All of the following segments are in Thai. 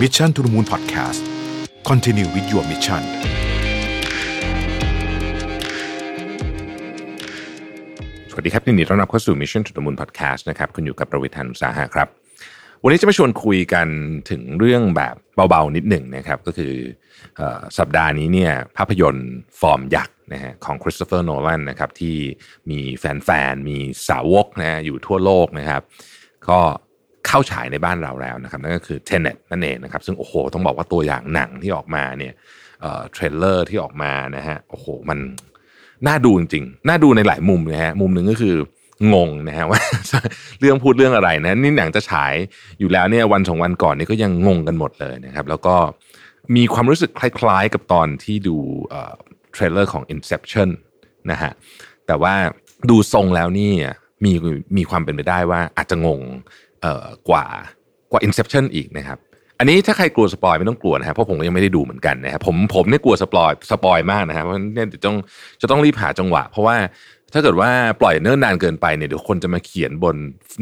Mission to the Moon Podcast Continue with your mission สวัสดีครับยินดีต้อนรับเข้าสู่ Mission to the Moon Podcast นะครับคุณอยู่กับประวิทยานุสาหะครับ วันนี้จะมาชวนคุยกันถึงเรื่องแบบเบาๆนิดหนึ่งนะครับ ก็คือสัปดาห์นี้เนี่ยภาพยนตร์ฟอร์มยักษ์นะฮะของคริสโตเฟอร์โนแลนนะครับที่มีแฟนๆ มีสาวกนะฮะอยู่ทั่วโลกนะครับ ก็ เข้าฉายในบ้านเราแล้วนะครับนั่นก็คือ Tenet นั่นเองนะครับซึ่งโอ้โหต้องบอกว่าตัวอย่างหนังที่ออกมาเนี่ยเอ่อ trailer ที่ออกมานะฮะโอ้โหมันน่าดูจริงๆน่าดูในหลายมุมนะฮะมุมหนึ่งก็คืองงนะฮะว่าเรื่องพูดเรื่องอะไรนะนี่หนังจะฉายอยู่แล้วเนี่ยวันสองวันก่อนนี่ก็ยังงงกันหมดเลยนะครับ แล้วก็มีความรู้สึกคล้ายๆกับตอนที่ดูเอ่อ trailer ของ Inception นะฮะแต่ว่าดูทรงแล้วนี่มีมีความเป็นไปได้ว่าอาจจะงง กว่ากว่า Inception อีกนะครับอันนี้ถ้าใครกลัว spoil ไม่ต้องกลัวนะครับเพราะผมก็ยังไม่ได้ดูเหมือนกันนะครับผมผมเนี่ยกลัว spoil spoil มากนะครับเพราะเนี่ยจะต้องจะต้องรีบหาจังหวะ เพราะว่าถ้าเกิดว่าปล่อยเนิ่นนานเกินไปเนี่ยเดี๋ยวคนจะมาเขียนบน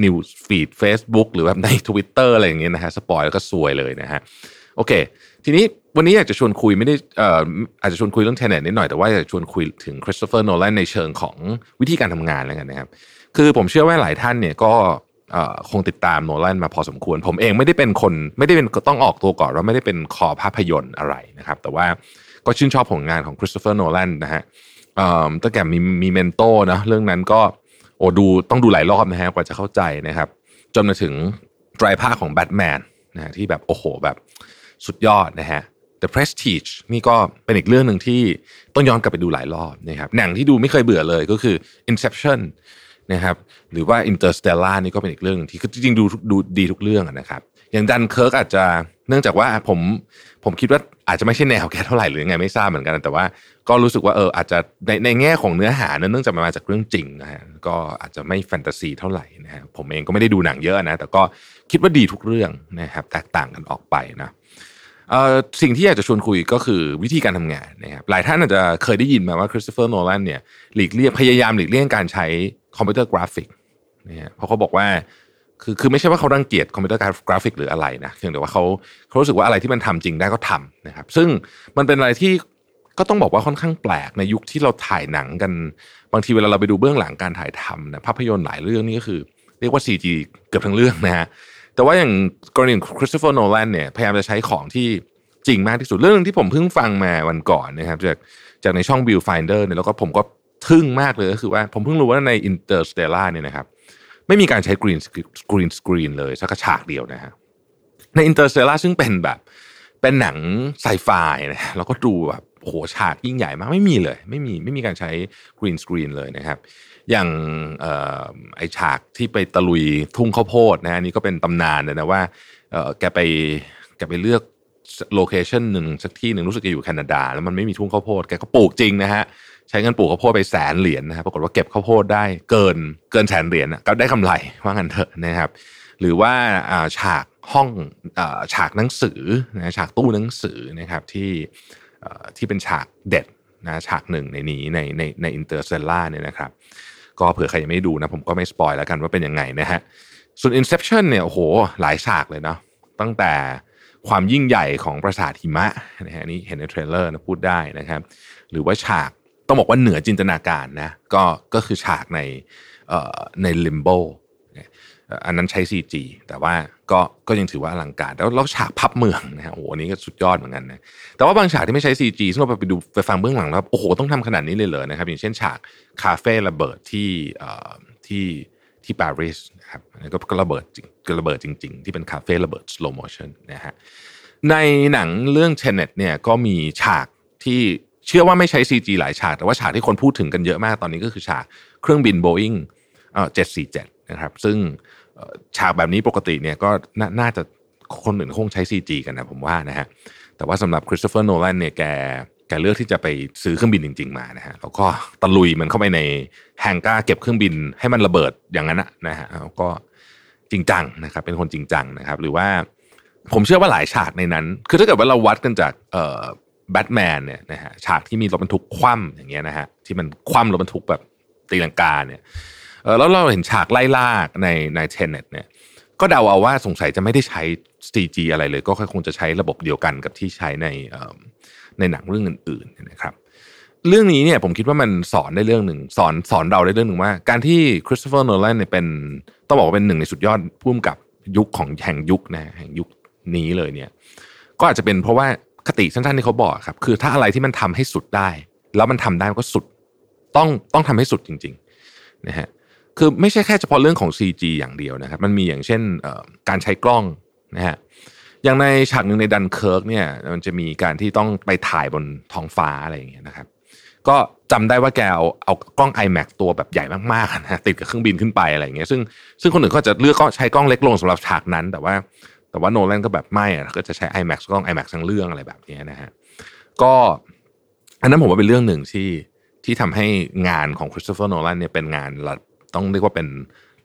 News Feed Facebook หรือว่าใน Twitter อะไรอย่างเงี้ยนะฮะ spoil แล้วก็ซวยเลยนะฮะโอเค ทีนี้วันนี้อยากจะชวนคุยไม่ได้เอ่ออาจจะชวนคุยเรื่อง Tenet นิดหน่อยแต่ว่าอยากจะชวนคุยถึงคริสโตเฟอร์โนแลนในเชิงของวิธีการทำงานแล้วกันนะครับคือผมเชื่อว่าหลายท่านเนี่ยก็ คงติดตามโนแลนมาพอสมควร ผมเองไม่ได้เป็นคนไม่ได้เป็นต้องออกตัวก่อนว่าไม่ได้เป็นคอภาพยนตร์อะไรนะครับ แต่ว่าก็ชื่นชอบผลงานของคริสโตเฟอร์โนแลนนะฮะตั้งแต่มี Memento นะเรื่องนั้นก็โอ้ดูต้องดูหลายรอบนะฮะกว่าจะเข้าใจนะครับ จนมาถึงไตรภาคของแบทแมนนะฮะที่แบบโอ้โหแบบสุดยอดนะฮะ The Prestige นี่ก็เป็นอีกเรื่องหนึ่งที่ต้องย้อนกลับไปดูหลายรอบนะครับหนังที่ดูไม่เคยเบื่อเลยก็คือ Inception นะครับหรือว่า Interstellar นี่ก็เป็นอีกเรื่องหนึ่งที่จริงๆดูดูดีทุกเรื่องนะครับ อย่างดันเคิร์กอาจจะเนื่องจากว่าผมผมคิดว่าอาจจะไม่ใช่แนวแกเท่าไหร่หรือยังไงไม่ทราบเหมือนกัน แต่ว่าก็รู้สึกว่าเอออาจจะในในแง่ของเนื้อหาเนื่องจากมันมาจากเรื่องจริงนะฮะก็อาจจะไม่แฟนตาซีเท่าไหร่นะฮะผมเองก็ไม่ได้ดูหนังเยอะนะแต่ก็คิดว่าดีทุกเรื่องนะครับแตกต่างกันออกไปนะ สิ่งที่อยากจะชวนคุยก็คือวิธีการทำงานนะครับหลายท่านอาจจะเคยได้ยินมาว่าคริสโตเฟอร์โนแลนเนี่ยหลีกเลี่ยงพยายามหลีกเลี่ยงการใช้คอมพิวเตอร์กราฟิกนะฮะเพราะเขาบอกว่าคือคือไม่ใช่ว่าเขารังเกียจคอมพิวเตอร์กราฟิกหรืออะไรนะเพียงแต่ว่าเขาเขารู้สึกว่าอะไรที่มันทำจริงได้ก็ทำนะครับ ซึ่งมันเป็นอะไรที่ก็ต้องบอกว่าค่อนข้างแปลกในยุคที่เราถ่ายหนังกัน บางทีเวลาเราไปดูเบื้องหลังการถ่ายทำนะภาพยนตร์หลายเรื่องนี่ก็คือ เรียกว่า CG เกือบทั้งเรื่องนะฮะ แต่ว่าอย่างกรณีคริสโตเฟอร์โนแลนเนี่ยพยายามจะใช้ของที่จริงมากที่สุดเรื่องนึงที่ผมเพิ่งฟังมาวันก่อนนะครับจากจากในช่อง Viewfinder เนี่ยแล้วก็ผมก็ทึ่งมากเลยก็คือว่าผมเพิ่งรู้ว่าใน Interstellar เนี่ยนะครับไม่มีการใช้ green green screen เลยสักฉากเดียวนะฮะใน Interstellar ซึ่งเป็นแบบเป็นหนังไซไฟนะแล้วก็ดูแบบโหฉากยิ่งใหญ่มากไม่มีเลย ไม่มีไม่มีการใช้ green screen เลยนะครับ อย่างออไอฉากที่ไปตะลุยทุ่งข้าวโพดนะฮะนี่ก็เป็นตำนานเลยนะว่าแกไปแกไปเลือกโลเคชันหนึ่งสักที่หนึ่งรู้สึกจะอยู่แคนาดา แล้วมันไม่มีทุ่งข้าวโพดแกก็ปลูกจริงนะฮะใช้เงินปลูกข้าวโพดไปแสนเหรียญนะฮะปรากฏว่าเก็บข้าวโพดได้เกินเกินแสนเหรียญก็ได้กำไรว่างันเถอะนะครับ หรือว่าฉากห้องฉากหนังสือนะฉากตู้หนังสือนะครับที่ที่เป็นฉากเด็ดนะฉากหนึ่งในนี้ในในใน Interstellar เนี่ยนะครับ ก็เผื่อใครยังไม่ดูนะผมก็ไม่ spoil แล้วกันว่าเป็นยังไงนะฮะส่วน Inception เนี่ยโอ้โหหลายฉากเลยเนาะตั้งแต่ความยิ่งใหญ่ของปราสาทหิมะนะฮะนี่เห็นใน trailer นะพูดได้นะครับ หรือว่าฉากต้องบอกว่าเหนือจินตนาการนะก็ก็คือฉากในเอ่อใน limbo อันนั้นใช้ CG แต่ว่าก็ก็ยังถือว่าอลังการ แล้วแล้วฉากพับเมืองนะฮะโอ้โหนี้ก็สุดยอดเหมือนกันนะแต่ว่าบางฉากที่ไม่ใช้ CG ซึ่งเราไปดูไปฟังเบื้องหลังแล้วโอ้โหต้องทำขนาดนี้เลยเหรอนะครับ อย่างเช่นฉากคาเฟ่ระเบิดที่ที่ที่ปารีสนะครับอันนี้ก็ระเบิดจริงระเบิดจริง ๆ ที่เป็นคาเฟ่ระเบิด slow motion นะฮะในหนังเรื่อง Tenet เนี่ยก็มีฉากที่เชื่อว่าไม่ใช้ CG หลายฉาก แต่ว่าฉากที่คนพูดถึงกันเยอะมากตอนนี้ก็คือฉากเครื่องบิน Boeing เอ่อ747นะครับซึ่ง ฉากแบบนี้ปกติเนี่ยก็น่าน่าจะคนอื่นคงใช้ CG กันนะผมว่านะฮะแต่ว่าสำหรับคริสโตเฟอร์โนแลนเนี่ยแกแกเลือกที่จะไปซื้อเครื่องบินจริง ๆ มานะฮะแล้วก็ตะลุยมันเข้าไปในแฮงก้าเก็บเครื่องบินให้มันระเบิดอย่างนั้นนะนะฮะแล้วก็จริงจังนะครับเป็นคนจริงจังนะครับ หรือว่าผมเชื่อว่าหลายฉากในนั้น คือถ้าเกิดว่าเราวัดกันจากเอ่อแบทแมนเนี่ยนะฮะฉากที่มีรถบรรทุกคว่ำอย่างเงี้ยนะฮะที่มันคว่ำรถบรรทุกแบบตีลังกาเนี่ย แล้วเราเห็นฉากไล่ล่าในในเทนเน็ตเนี่ยก็เดาเอาว่าสงสัยจะไม่ได้ใช้ CG อะไรเลย ก็คงจะใช้ระบบเดียวกันกับที่ใช้ในในหนังเรื่องอื่นๆนะครับเรื่องนี้เนี่ยผมคิดว่ามันสอนได้เรื่องหนึ่งสอนสอนเราได้เรื่องหนึ่งว่า การที่คริสโตเฟอร์โนแลนเนี่ยเป็นต้องบอกว่าเป็นหนึ่งในสุดยอดพุ่มกับยุคของแห่งยุคนะแห่งยุคนี้เลยเนี่ย ก็อาจจะเป็นเพราะว่าคติสั้นๆที่เขาบอกครับ คือถ้าอะไรที่มันทำให้สุดได้ แล้วมันทำได้ก็สุดต้องต้องทำให้สุดจริง ๆ นะฮะ คือไม่ใช่แค่เฉพาะเรื่องของ CG อย่างเดียวนะครับ มันมีอย่างเช่นการใช้กล้องนะฮะอย่างในฉากหนึ่งในดันเคิร์กเนี่ยมันจะมีการที่ต้องไปถ่ายบนท้องฟ้าอะไรอย่างเงี้ยนะครับ ก็จำได้ว่าแกเอาเอากล้อง iMac ตัวแบบใหญ่มากๆนะติดกับเครื่องบินขึ้นไปอะไรอย่างเงี้ยซึ่งซึ่งคนอื่นก็จะเลือกก็ใช้กล้องเล็กลงสำหรับฉากนั้น แต่ว่าแต่ว่าโนแลนก็แบบไม่อะก็จะใช้ iMac กล้อง iMac ทั้งเรื่องอะไรแบบนี้นะฮะก็อันนั้นผมว่าเป็นเรื่องหนึ่งที่ที่ทำให้งานของคริสโตเฟอร์โนแลนเนี่ยเป็นงานระ ต้องเรียกว่าเป็น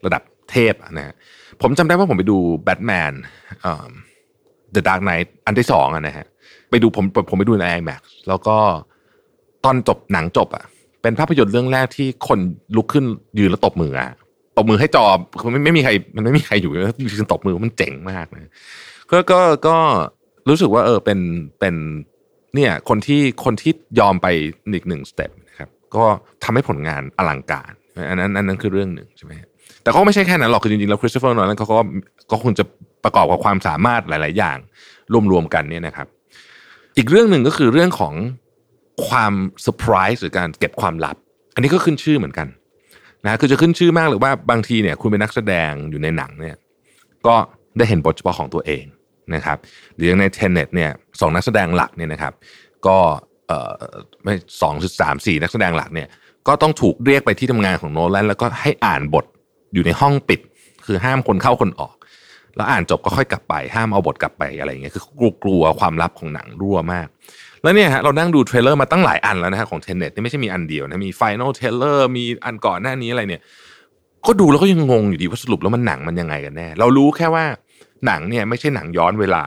ระดับเทพนะฮะผมจำได้ว่าผมไปดูแบทแมนเอ่อ The Dark Knight อันที่สองนะฮะไปดูผมผมไปดูใน IMAX แล้วก็ตอนจบหนังจบอะเป็นภาพยนตร์เรื่องแรกที่คนลุกขึ้นยืนแล้วตบมืออะตบมือให้จอไม่ไม่มีใคร มันไม่มีใครอยู่แล้วยืนตบมือมันเจ๋งมากนะก็ก็ก็รู้สึกว่า เออเป็นเป็นเนี่ยคนที่คนที่ยอมไปอีกหนึ่ง step นะครับก็ทำให้ผลงานอลังการ อันนั้นอันนั้นคือเรื่องหนึ่งใช่ไหมแต่ก็ไม่ใช่แค่นั้นหรอกคือจริงๆแล้วคริสโตเฟอร์โนแลนเขาก็ก็คงจะประกอบกับความสามารถหลาย ๆ อย่างรวมๆกันเนี่ยนะครับ อีกเรื่องหนึ่งก็คือเรื่องของความเซอร์ไพรส์หรือการเก็บความลับ อันนี้ก็ขึ้นชื่อเหมือนกันนะคือจะขึ้นชื่อมากหรือว่าบางทีเนี่ยคุณเป็นนักแสดงอยู่ในหนังเนี่ยก็ได้เห็นบทเฉพาะของตัวเองนะครับหรืออย่างใน Tenet เนี่ยสองนักแสดงหลักเนี่ยนะครับ ก็เอ่อไม่สองสามสี่นักแสดงหลักเนี่ย ก็ต้องถูกเรียกไปที่ทำงานของโนแลนแล้วก็ให้อ่านบทอยู่ในห้องปิด คือห้ามคนเข้าคนออก แล้วอ่านจบก็ค่อยกลับไปห้ามเอาบทกลับไปอะไรอย่างเงี้ยคือกลัวกลัวความลับของหนังรั่วมาก แล้วเนี่ยฮะเรานั่งดู trailer มาตั้งหลายอันแล้วนะฮะของ Tenet นี่ไม่ใช่มีอันเดียวนะมี final trailer มีอันก่อนหน้านี้อะไรเนี่ย ก็ดูแล้วก็ยังงงอยู่ดีว่าสรุปแล้วมันหนังมันยังไงกันแน่เรารู้แค่ว่าหนังเนี่ยไม่ใช่หนังย้อนเวลา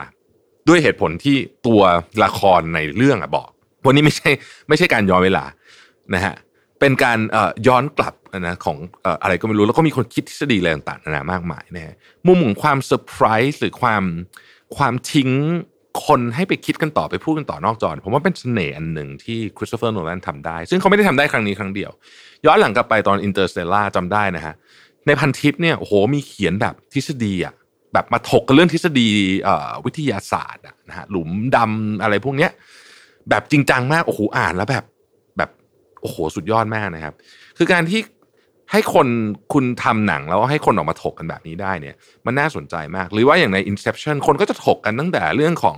ด้วยเหตุผลที่ตัวละครในเรื่องอะบอกว่านี่ไม่ใช่ไม่ใช่การย้อนเวลานะฮะ เป็นการย้อนกลับนะของอะไรก็ไม่รู้แล้วก็มีคนคิดทฤษฎีอะไรต่างๆนานามากมายนะฮะมุมของความเซอร์ไพรส์หรือความความทิ้งคนให้ไปคิดกันต่อไปพูดกันต่อนอกจอผมว่าเป็นเสน่ห์อันหนึ่งที่คริสโตเฟอร์โนแลนทำได้ ซึ่งเขาไม่ได้ทำได้ครั้งนี้ครั้งเดียว ย้อนหลังกลับไปตอน Interstellar จำได้นะฮะในพันทิปเนี่ยโอ้โหมีเขียนแบบทฤษฎีอะแบบมาถกกันเรื่องทฤษฎีวิทยาศาสตร์นะฮะหลุมดำอะไรพวกเนี้ยแบบจริงจังมากโอ้โหอ่านแล้วแบบ โอ้โหสุดยอดมากนะครับ คือการที่ให้คนคุณทำหนังแล้วให้คนออกมาถกกันแบบนี้ได้เนี่ย มันน่าสนใจมาก หรือว่าอย่างใน Inception คนก็จะถกกันตั้งแต่เรื่องของ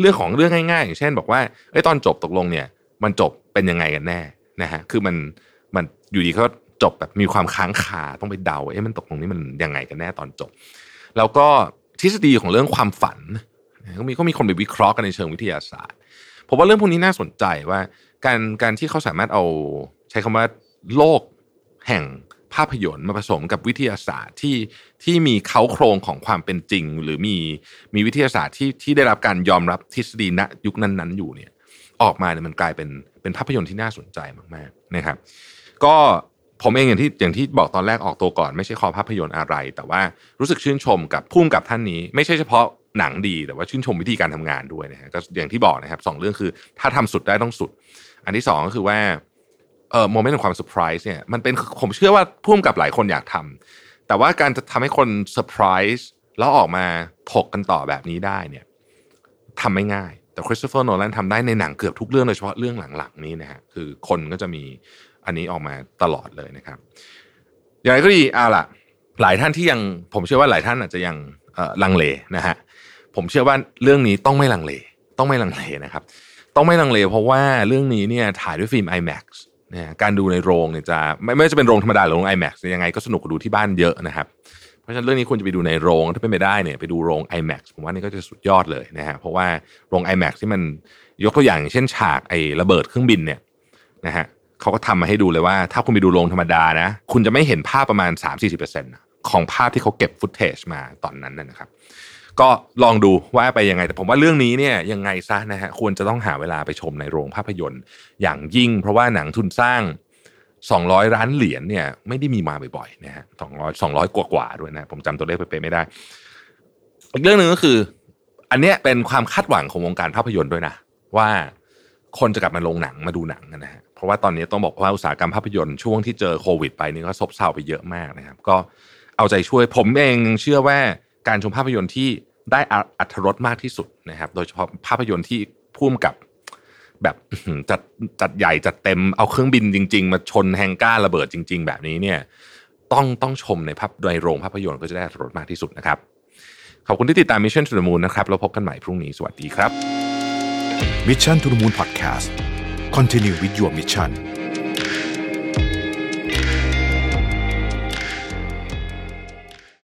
เรื่องของเรื่องง่ายๆอย่างเช่น บอกว่าไอ้ตอนจบตกลงเนี่ย มันจบเป็นยังไงกันแน่นะฮะคือมันมันอยู่ดีเขาจบแบบมีความค้างคาต้องไปเดาเอ๊ะมันตกลงนี้มันยังไงกันแน่ตอนจบ แล้วก็ทฤษฎีของเรื่องความฝันก็มีก็มีคนไปวิเคราะห์กันในเชิงวิทยาศาสตร์ผมว่าเรื่องพวกนี้น่าสนใจว่า การการที่เขาสามารถเอาใช้คำว่าโลกแห่งภาพยนตร์มาผสมกับวิทยาศาสตร์ที่ที่มีเขาโครงของความเป็นจริง หรือมีมีวิทยาศาสตร์ที่ที่ได้รับการยอมรับทฤษฎีณยุคนั้นๆอยู่เนี่ยออกมาเนี่ยมันกลายเป็นเป็นภาพยนตร์ที่น่าสนใจมากๆนะครับ ก็ผมเองอย่างที่อย่างที่บอกตอนแรกออกตัวก่อน ไม่ใช่คอภาพยนตร์อะไร แต่ว่ารู้สึกชื่นชมกับผู้กำกับท่านนี้ ไม่ใช่เฉพาะ หนังดีแต่ว่าชื่นชมวิธีการทำงานด้วยนะฮะก็อย่างที่บอกนะครับสองเรื่องคือถ้าทำสุดได้ต้องสุด อันที่สองก็คือว่าเออ moment ของความเซอร์ไพรส์เนี่ยมันเป็นผมเชื่อว่าผู้กำกับหลายคนอยากทำแต่ว่าการจะทำให้คนเซอร์ไพรส์แล้วออกมาถกกันต่อแบบนี้ได้เนี่ยทำไม่ง่าย แต่คริสโตเฟอร์โนแลนทำได้ในหนังเกือบทุกเรื่องโดยเฉพาะเรื่องหลังๆนี้นะฮะคือคนก็จะมีอันนี้ออกมาตลอดเลยนะครับ อย่างไรก็ดีเอาล่ะ หลายท่านที่ยังผมเชื่อว่าหลายท่านอาจจะยัง ลังเลนะฮะผมเชื่อว่าเรื่องนี้ต้องไม่ลังเล ต้องไม่ลังเลนะครับ ต้องไม่ลังเล เพราะว่าเรื่องนี้เนี่ยถ่ายด้วยฟิล์ม IMAX นะการดูในโรงเนี่ยจะไม่ไม่จะเป็นโรงธรรมดาหรือโรง IMAX ยังไงก็สนุกกว่าดูที่บ้านเยอะนะครับ เพราะฉะนั้นเรื่องนี้ควรจะไปดูในโรงถ้าเป็นไปได้เนี่ยไปดูโรง IMAX ผมว่านี่ก็จะสุดยอดเลยนะฮะเพราะว่าโรง IMAX ที่มันยกตัวอย่างเช่นฉากไอ้ระเบิดเครื่องบินเนี่ยนะฮะเขาก็ทำมาให้ดูเลยว่า ถ้าคุณไปดูโรงธรรมดานะ คุณจะไม่เห็นภาพประมาณ 3-40% ของภาพที่เขาเก็บฟุตเทจมาตอนนั้นนะครับ ก็ลองดูว่าไปยังไง แต่ผมว่าเรื่องนี้เนี่ยยังไงซะนะฮะควรจะต้องหาเวลาไปชมในโรงภาพยนตร์ อย่างยิ่ง เพราะว่าหนังทุนสร้าง 200 ล้านเหรียญเนี่ย ไม่ได้มีมาบ่อยๆนะฮะสองร้อยสองร้อยกว่าๆด้วยนะ ผมจำตัวเลขไปไม่ได้ อีกเรื่องหนึ่งก็คือ อันเนี้ยเป็นความคาดหวังของวงการภาพยนตร์ด้วยนะ ว่าคนจะกลับมาลงหนังมาดูหนังนะฮะเพราะว่าตอนนี้ต้องบอกว่าอุตสาหกรรมภาพยนตร์ช่วงที่เจอโควิด ไปนี่ก็ซบเซาไปเยอะมากนะครับ ก็ เอาใจช่วย ผมเองเชื่อว่าการชมภาพยนตร์ที่ได้อัธรสมากที่สุดนะครับ โดยเฉพาะภาพยนตร์ที่พุ่มกับแบบจัดจัดใหญ่จัดเต็มเอาเครื่องบินจริง ๆ มาชนแฮงก้าระเบิดจริง ๆ แบบนี้เนี่ยต้องต้องชมในภาพในโรงภาพยนตร์ก็จะได้อัธรสมากที่สุดนะครับ ขอบคุณที่ติดตาม Mission to the Moon นะครับ แล้วพบกันใหม่พรุ่งนี้ สวัสดีครับ Mission to the Moon Podcast Continue with your mission